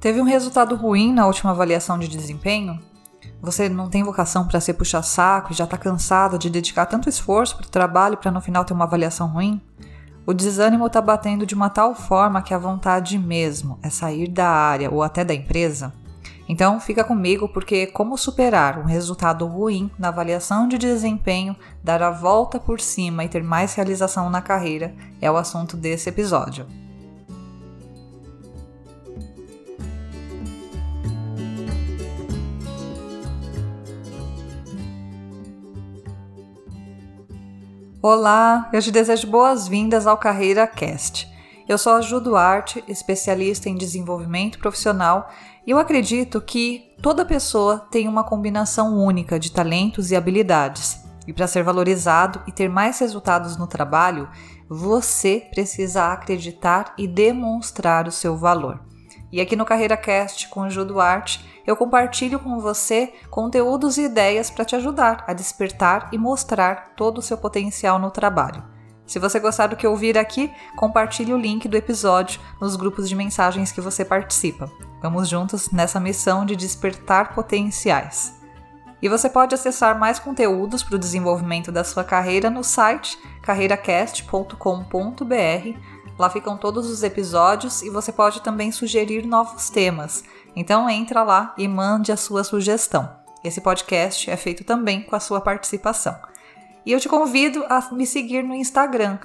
Teve um resultado ruim na última avaliação de desempenho? Você não tem vocação para ser puxa-saco e já está cansado de dedicar tanto esforço para o trabalho para no final ter uma avaliação ruim? O desânimo está batendo de uma tal forma que a vontade mesmo é sair da área ou até da empresa? Então fica comigo porque como superar um resultado ruim na avaliação de desempenho, dar a volta por cima e ter mais realização na carreira é o assunto desse episódio. Olá, eu te desejo boas-vindas ao Carreira Cast. Eu sou a Ju Duarte, especialista em desenvolvimento profissional, eu acredito que toda pessoa tem uma combinação única de talentos e habilidades. E para ser valorizado e ter mais resultados no trabalho, você precisa acreditar e demonstrar o seu valor. E aqui no Carreira Cast com o Ju Duarte, eu compartilho com você conteúdos e ideias para te ajudar a despertar e mostrar todo o seu potencial no trabalho. Se você gostar do que ouvir aqui, compartilhe o link do episódio nos grupos de mensagens que você participa. Vamos juntos nessa missão de despertar potenciais. E você pode acessar mais conteúdos para o desenvolvimento da sua carreira no site carreiracast.com.br Lá ficam todos os episódios e você pode também sugerir novos temas. Então entra lá e mande a sua sugestão. Esse podcast é feito também com a sua participação. E eu te convido a me seguir no Instagram,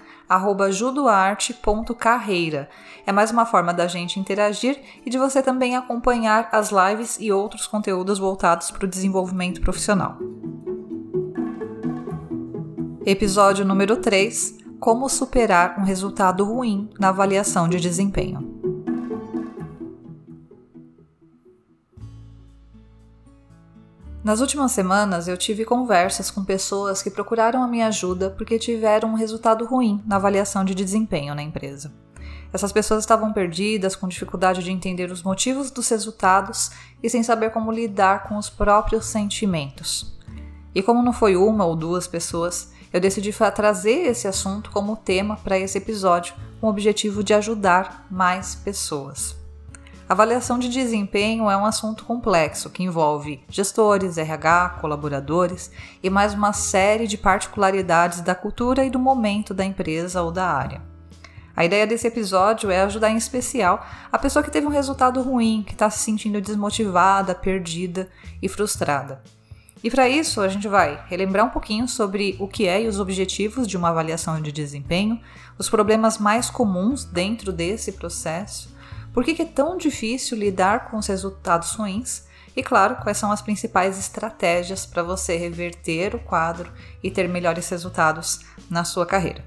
judoarte.carreira. É mais uma forma da gente interagir e de você também acompanhar as lives e outros conteúdos voltados para o desenvolvimento profissional. Episódio número 3 como superar um resultado ruim na avaliação de desempenho. Nas últimas semanas, eu tive conversas com pessoas que procuraram a minha ajuda porque tiveram um resultado ruim na avaliação de desempenho na empresa. Essas pessoas estavam perdidas, com dificuldade de entender os motivos dos resultados e sem saber como lidar com os próprios sentimentos. E como não foi uma ou duas pessoas, eu decidi trazer esse assunto como tema para esse episódio, com o objetivo de ajudar mais pessoas. Avaliação de desempenho é um assunto complexo que envolve gestores, RH, colaboradores e mais uma série de particularidades da cultura e do momento da empresa ou da área. A ideia desse episódio é ajudar em especial a pessoa que teve um resultado ruim, que está se sentindo desmotivada, perdida e frustrada. E para isso, a gente vai relembrar um pouquinho sobre o que é e os objetivos de uma avaliação de desempenho, os problemas mais comuns dentro desse processo, por que é tão difícil lidar com os resultados ruins e, claro, quais são as principais estratégias para você reverter o quadro e ter melhores resultados na sua carreira.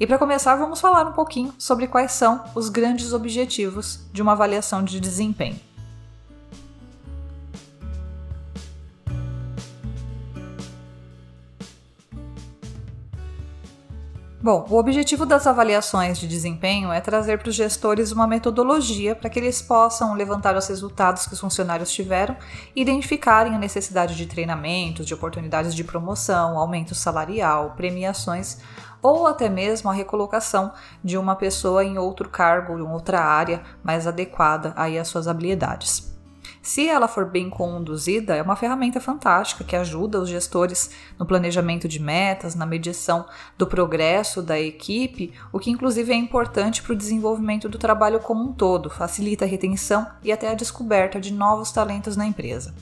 E para começar, vamos falar um pouquinho sobre quais são os grandes objetivos de uma avaliação de desempenho. Bom, o objetivo das avaliações de desempenho é trazer para os gestores uma metodologia para que eles possam levantar os resultados que os funcionários tiveram e identificarem a necessidade de treinamentos, de oportunidades de promoção, aumento salarial, premiações ou até mesmo a recolocação de uma pessoa em outro cargo, em outra área mais adequada aí às suas habilidades. Se ela for bem conduzida, é uma ferramenta fantástica que ajuda os gestores no planejamento de metas, na medição do progresso da equipe, o que inclusive é importante para o desenvolvimento do trabalho como um todo, facilita a retenção e até a descoberta de novos talentos na empresa.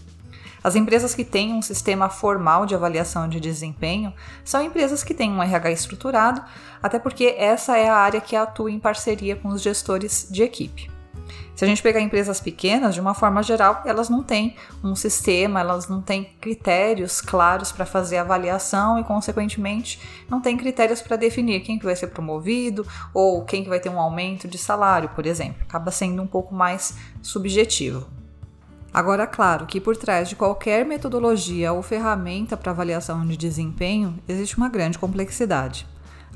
As empresas que têm um sistema formal de avaliação de desempenho são empresas que têm um RH estruturado, até porque essa é a área que atua em parceria com os gestores de equipe. Se a gente pegar empresas pequenas, de uma forma geral, elas não têm um sistema, elas não têm critérios claros para fazer avaliação e, consequentemente, não têm critérios para definir quem que vai ser promovido ou quem que vai ter um aumento de salário, por exemplo. Acaba sendo um pouco mais subjetivo. Agora, claro que por trás de qualquer metodologia ou ferramenta para avaliação de desempenho existe uma grande complexidade.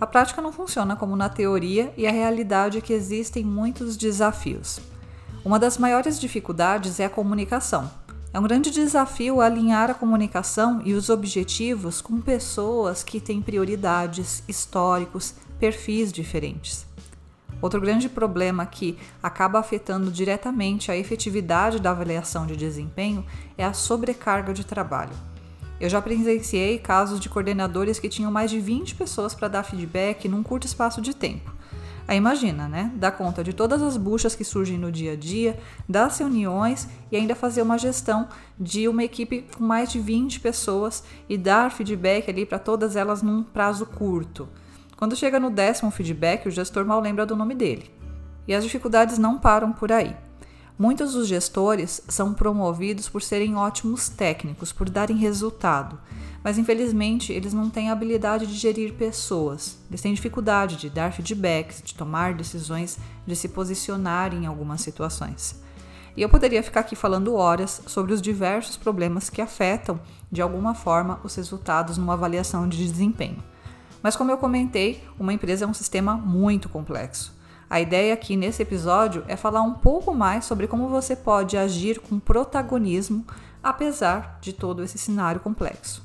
A prática não funciona como na teoria e a realidade é que existem muitos desafios. Uma das maiores dificuldades é a comunicação. É um grande desafio alinhar a comunicação e os objetivos com pessoas que têm prioridades, históricos, perfis diferentes. Outro grande problema que acaba afetando diretamente a efetividade da avaliação de desempenho é a sobrecarga de trabalho. Eu já presenciei casos de coordenadores que tinham mais de 20 pessoas para dar feedback num curto espaço de tempo. Aí imagina, né? Dar conta de todas as buchas que surgem no dia a dia, das reuniões e ainda fazer uma gestão de uma equipe com mais de 20 pessoas e dar feedback ali para todas elas num prazo curto. Quando chega no décimo feedback, o gestor mal lembra do nome dele. E as dificuldades não param por aí. Muitos dos gestores são promovidos por serem ótimos técnicos, por darem resultado, mas infelizmente eles não têm a habilidade de gerir pessoas. Eles têm dificuldade de dar feedbacks, de tomar decisões, de se posicionar em algumas situações. E eu poderia ficar aqui falando horas sobre os diversos problemas que afetam, de alguma forma, os resultados numa avaliação de desempenho. Mas, como eu comentei, uma empresa é um sistema muito complexo. A ideia aqui nesse episódio é falar um pouco mais sobre como você pode agir com protagonismo, apesar de todo esse cenário complexo.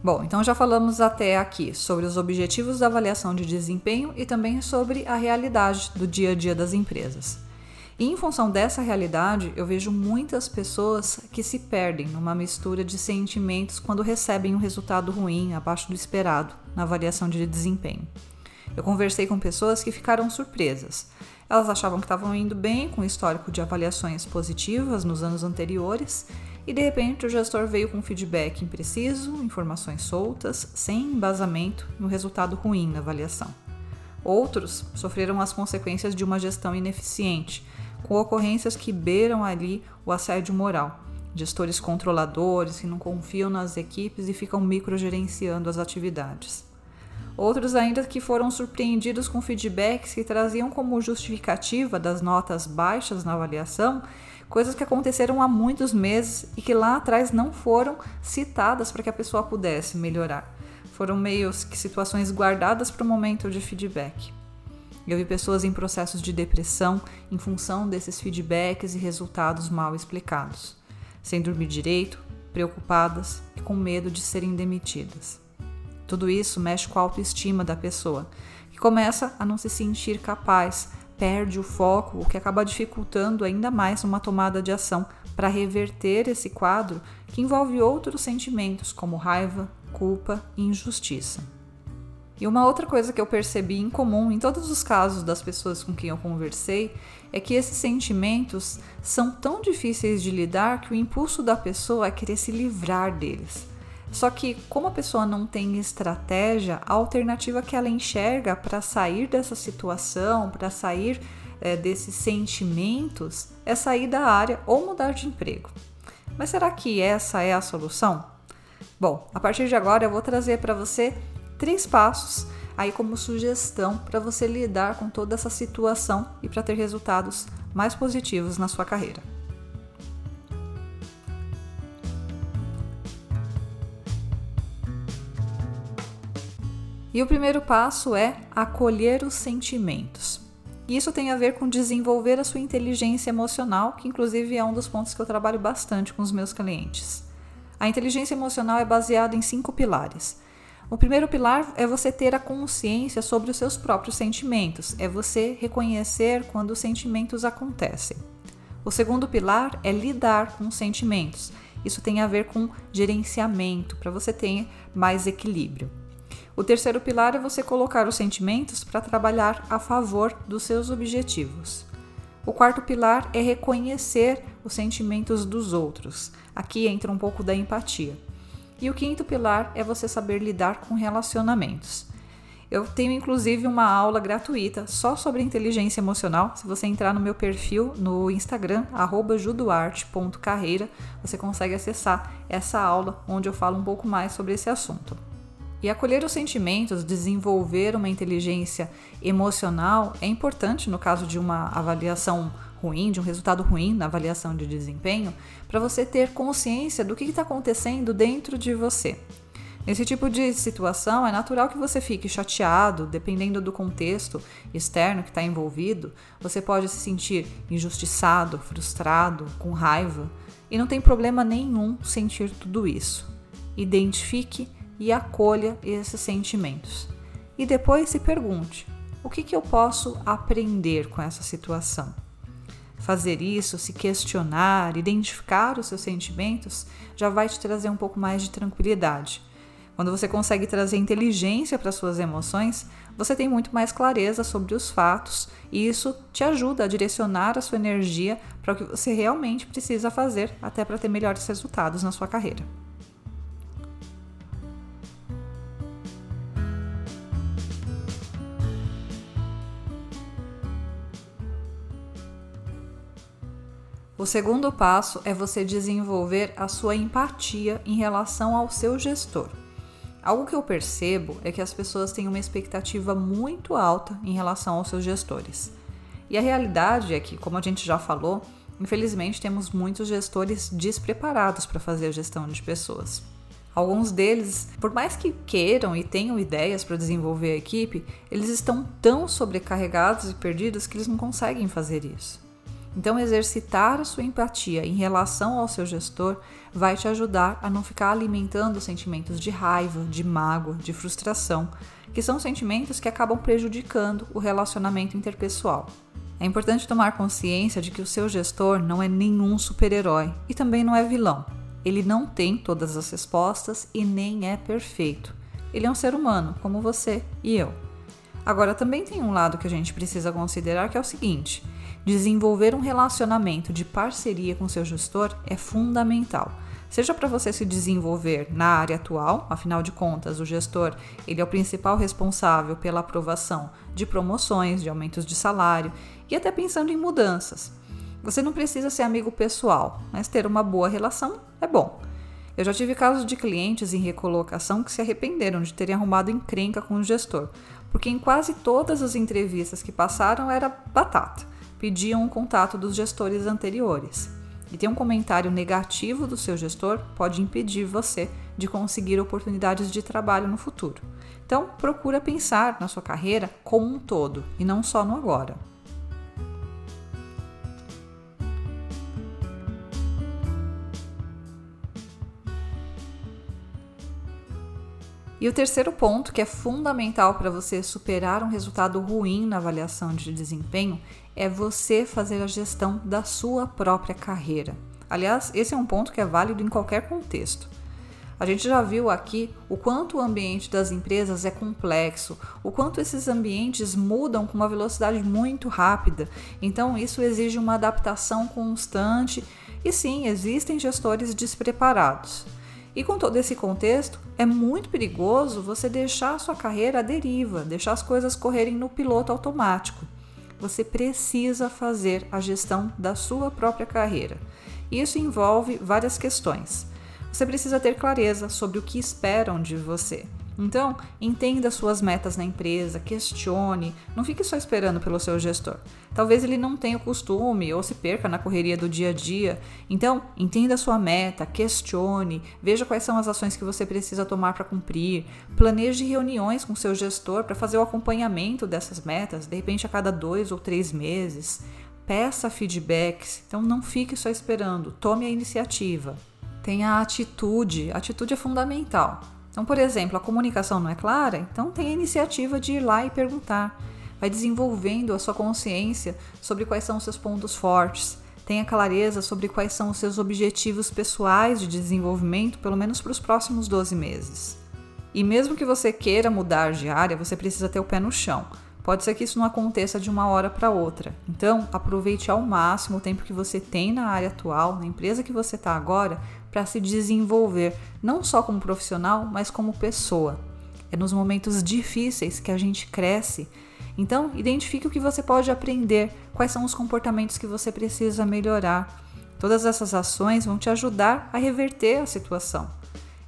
Bom, então já falamos até aqui sobre os objetivos da avaliação de desempenho e também sobre a realidade do dia a dia das empresas. E em função dessa realidade, eu vejo muitas pessoas que se perdem numa mistura de sentimentos quando recebem um resultado ruim, abaixo do esperado, na avaliação de desempenho. Eu conversei com pessoas que ficaram surpresas. Elas achavam que estavam indo bem com histórico de avaliações positivas nos anos anteriores e de repente o gestor veio com feedback impreciso, informações soltas, sem embasamento e um resultado ruim na avaliação. Outros sofreram as consequências de uma gestão ineficiente, com ocorrências que beiram ali o assédio moral. Gestores controladores que não confiam nas equipes e ficam microgerenciando as atividades. Outros ainda que foram surpreendidos com feedbacks que traziam como justificativa das notas baixas na avaliação coisas que aconteceram há muitos meses e que lá atrás não foram citadas para que a pessoa pudesse melhorar. Foram meio que situações guardadas para o momento de feedback. Eu vi pessoas em processos de depressão em função desses feedbacks e resultados mal explicados, sem dormir direito, preocupadas e com medo de serem demitidas. Tudo isso mexe com a autoestima da pessoa, que começa a não se sentir capaz, perde o foco, o que acaba dificultando ainda mais uma tomada de ação para reverter esse quadro que envolve outros sentimentos como raiva, culpa e injustiça. E uma outra coisa que eu percebi em comum em todos os casos das pessoas com quem eu conversei é que esses sentimentos são tão difíceis de lidar que o impulso da pessoa é querer se livrar deles. Só que, como a pessoa não tem estratégia, a alternativa que ela enxerga para sair dessa situação, para sair é, desses sentimentos, é sair da área ou mudar de emprego. Mas será que essa é a solução? Bom, a partir de agora eu vou trazer para você três passos aí como sugestão para você lidar com toda essa situação e para ter resultados mais positivos na sua carreira. E o primeiro passo é acolher os sentimentos. Isso tem a ver com desenvolver a sua inteligência emocional, que inclusive é um dos pontos que eu trabalho bastante com os meus clientes. A inteligência emocional é baseada em cinco pilares: o primeiro pilar é você ter a consciência sobre os seus próprios sentimentos, é você reconhecer quando os sentimentos acontecem. O segundo pilar é lidar com os sentimentos. Isso tem a ver com gerenciamento, para você ter mais equilíbrio. O terceiro pilar é você colocar os sentimentos para trabalhar a favor dos seus objetivos. O quarto pilar é reconhecer os sentimentos dos outros. Aqui entra um pouco da empatia. E o quinto pilar é você saber lidar com relacionamentos. Eu tenho inclusive uma aula gratuita só sobre inteligência emocional. Se você entrar no meu perfil no Instagram, judoarte.carreira, você consegue acessar essa aula onde eu falo um pouco mais sobre esse assunto. E acolher os sentimentos, desenvolver uma inteligência emocional é importante no caso de uma avaliação ruim, de um resultado ruim na avaliação de desempenho, para você ter consciência do que está acontecendo dentro de você. Nesse tipo de situação, é natural que você fique chateado, dependendo do contexto externo que está envolvido. Você pode se sentir injustiçado, frustrado, com raiva, e não tem problema nenhum sentir tudo isso. Identifique e acolha esses sentimentos. E depois se pergunte: o que, que eu posso aprender com essa situação? Fazer isso, se questionar, identificar os seus sentimentos, já vai te trazer um pouco mais de tranquilidade quando você consegue trazer inteligência para suas emoções, você tem muito mais clareza sobre os fatos e isso te ajuda a direcionar a sua energia para o que você realmente precisa fazer, até para ter melhores resultados na sua carreira. O segundo passo é você desenvolver a sua empatia em relação ao seu gestor. Algo que eu percebo é que as pessoas têm uma expectativa muito alta em relação aos seus gestores. E a realidade é que, como a gente já falou, infelizmente temos muitos gestores despreparados para fazer a gestão de pessoas. Alguns deles, por mais que queiram e tenham ideias para desenvolver a equipe, eles estão tão sobrecarregados e perdidos que eles não conseguem fazer isso. Então, exercitar a sua empatia em relação ao seu gestor vai te ajudar a não ficar alimentando sentimentos de raiva, de mágoa, de frustração, que são sentimentos que acabam prejudicando o relacionamento interpessoal. É importante tomar consciência de que o seu gestor não é nenhum super-herói e também não é vilão. Ele não tem todas as respostas e nem é perfeito. Ele é um ser humano, como você e eu. Agora, também tem um lado que a gente precisa considerar que é o seguinte Desenvolver um relacionamento de parceria com seu gestor é fundamental. Seja para você se desenvolver na área atual, afinal de contas, o gestor ele é o principal responsável pela aprovação de promoções, de aumentos de salário e até pensando em mudanças. Você não precisa ser amigo pessoal, mas ter uma boa relação é bom. Eu já tive casos de clientes em recolocação que se arrependeram de terem arrumado encrenca com o gestor, porque em quase todas as entrevistas que passaram era batata pediam o contato dos gestores anteriores. E ter um comentário negativo do seu gestor pode impedir você de conseguir oportunidades de trabalho no futuro. Então, procura pensar na sua carreira como um todo e não só no agora. E o terceiro ponto, que é fundamental para você superar um resultado ruim na avaliação de desempenho, é você fazer a gestão da sua própria carreira. Aliás, esse é um ponto que é válido em qualquer contexto. A gente já viu aqui o quanto o ambiente das empresas é complexo, o quanto esses ambientes mudam com uma velocidade muito rápida. Então, isso exige uma adaptação constante e sim, existem gestores despreparados. E com todo esse contexto, é muito perigoso você deixar a sua carreira à deriva, deixar as coisas correrem no piloto automático. Você precisa fazer a gestão da sua própria carreira. Isso envolve várias questões. Você precisa ter clareza sobre o que esperam de você. Então, entenda suas metas na empresa, questione, não fique só esperando pelo seu gestor. Talvez ele não tenha o costume ou se perca na correria do dia a dia. Então, entenda sua meta, questione, veja quais são as ações que você precisa tomar para cumprir, planeje reuniões com seu gestor para fazer o acompanhamento dessas metas, de repente a cada dois ou três meses. Peça feedbacks, então não fique só esperando, tome a iniciativa. Tenha atitude, atitude é fundamental. Então, por exemplo, a comunicação não é clara, então tem a iniciativa de ir lá e perguntar. Vai desenvolvendo a sua consciência sobre quais são os seus pontos fortes. Tenha clareza sobre quais são os seus objetivos pessoais de desenvolvimento, pelo menos para os próximos 12 meses. E mesmo que você queira mudar de área, você precisa ter o pé no chão. Pode ser que isso não aconteça de uma hora para outra. Então, aproveite ao máximo o tempo que você tem na área atual, na empresa que você está agora, para se desenvolver, não só como profissional, mas como pessoa. É nos momentos difíceis que a gente cresce. Então, identifique o que você pode aprender, quais são os comportamentos que você precisa melhorar. Todas essas ações vão te ajudar a reverter a situação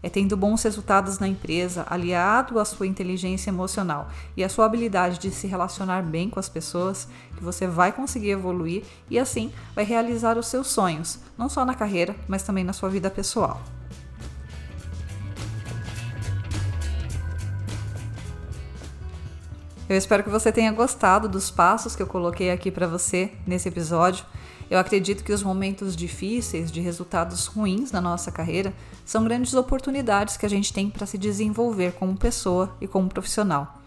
é tendo bons resultados na empresa, aliado à sua inteligência emocional e à sua habilidade de se relacionar bem com as pessoas, que você vai conseguir evoluir e assim vai realizar os seus sonhos, não só na carreira, mas também na sua vida pessoal. Eu espero que você tenha gostado dos passos que eu coloquei aqui para você nesse episódio. Eu acredito que os momentos difíceis, de resultados ruins na nossa carreira, são grandes oportunidades que a gente tem para se desenvolver como pessoa e como profissional.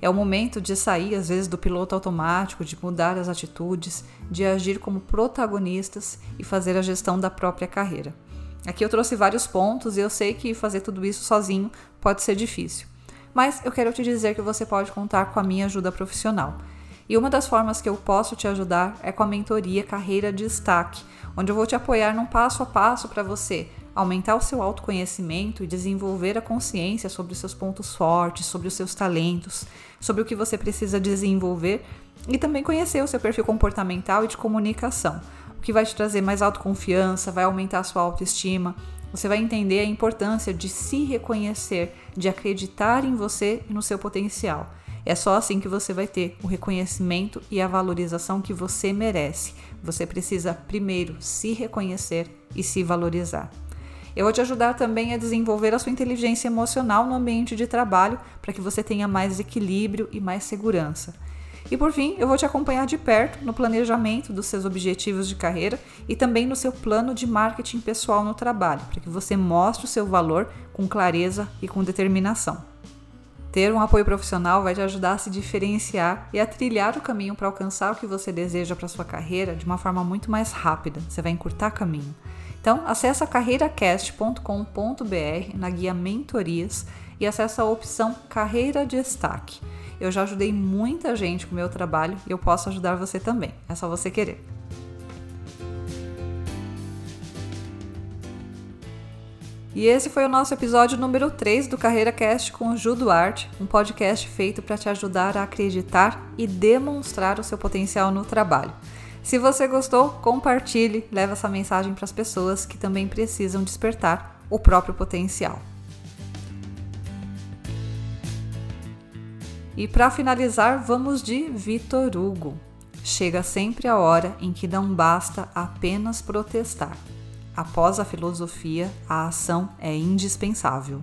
É o momento de sair, às vezes, do piloto automático, de mudar as atitudes, de agir como protagonistas e fazer a gestão da própria carreira. Aqui eu trouxe vários pontos e eu sei que fazer tudo isso sozinho pode ser difícil. Mas eu quero te dizer que você pode contar com a minha ajuda profissional. E uma das formas que eu posso te ajudar é com a mentoria Carreira de Destaque, onde eu vou te apoiar num passo a passo para você aumentar o seu autoconhecimento e desenvolver a consciência sobre os seus pontos fortes, sobre os seus talentos, sobre o que você precisa desenvolver e também conhecer o seu perfil comportamental e de comunicação, o que vai te trazer mais autoconfiança, vai aumentar a sua autoestima. Você vai entender a importância de se reconhecer, de acreditar em você e no seu potencial. É só assim que você vai ter o reconhecimento e a valorização que você merece. Você precisa primeiro se reconhecer e se valorizar. Eu vou te ajudar também a desenvolver a sua inteligência emocional no ambiente de trabalho para que você tenha mais equilíbrio e mais segurança. E por fim, eu vou te acompanhar de perto no planejamento dos seus objetivos de carreira e também no seu plano de marketing pessoal no trabalho, para que você mostre o seu valor com clareza e com determinação. Ter um apoio profissional vai te ajudar a se diferenciar e a trilhar o caminho para alcançar o que você deseja para sua carreira de uma forma muito mais rápida. Você vai encurtar caminho. Então, acessa carreiracast.com.br na guia Mentorias e acessa a opção Carreira de Destaque. Eu já ajudei muita gente com o meu trabalho e eu posso ajudar você também. É só você querer. E esse foi o nosso episódio número 3 do Carreira Cast com o Ju Duarte, um podcast feito para te ajudar a acreditar e demonstrar o seu potencial no trabalho. Se você gostou, compartilhe, leve essa mensagem para as pessoas que também precisam despertar o próprio potencial. E para finalizar, vamos de Vitor Hugo. Chega sempre a hora em que não basta apenas protestar. Após a filosofia, a ação é indispensável.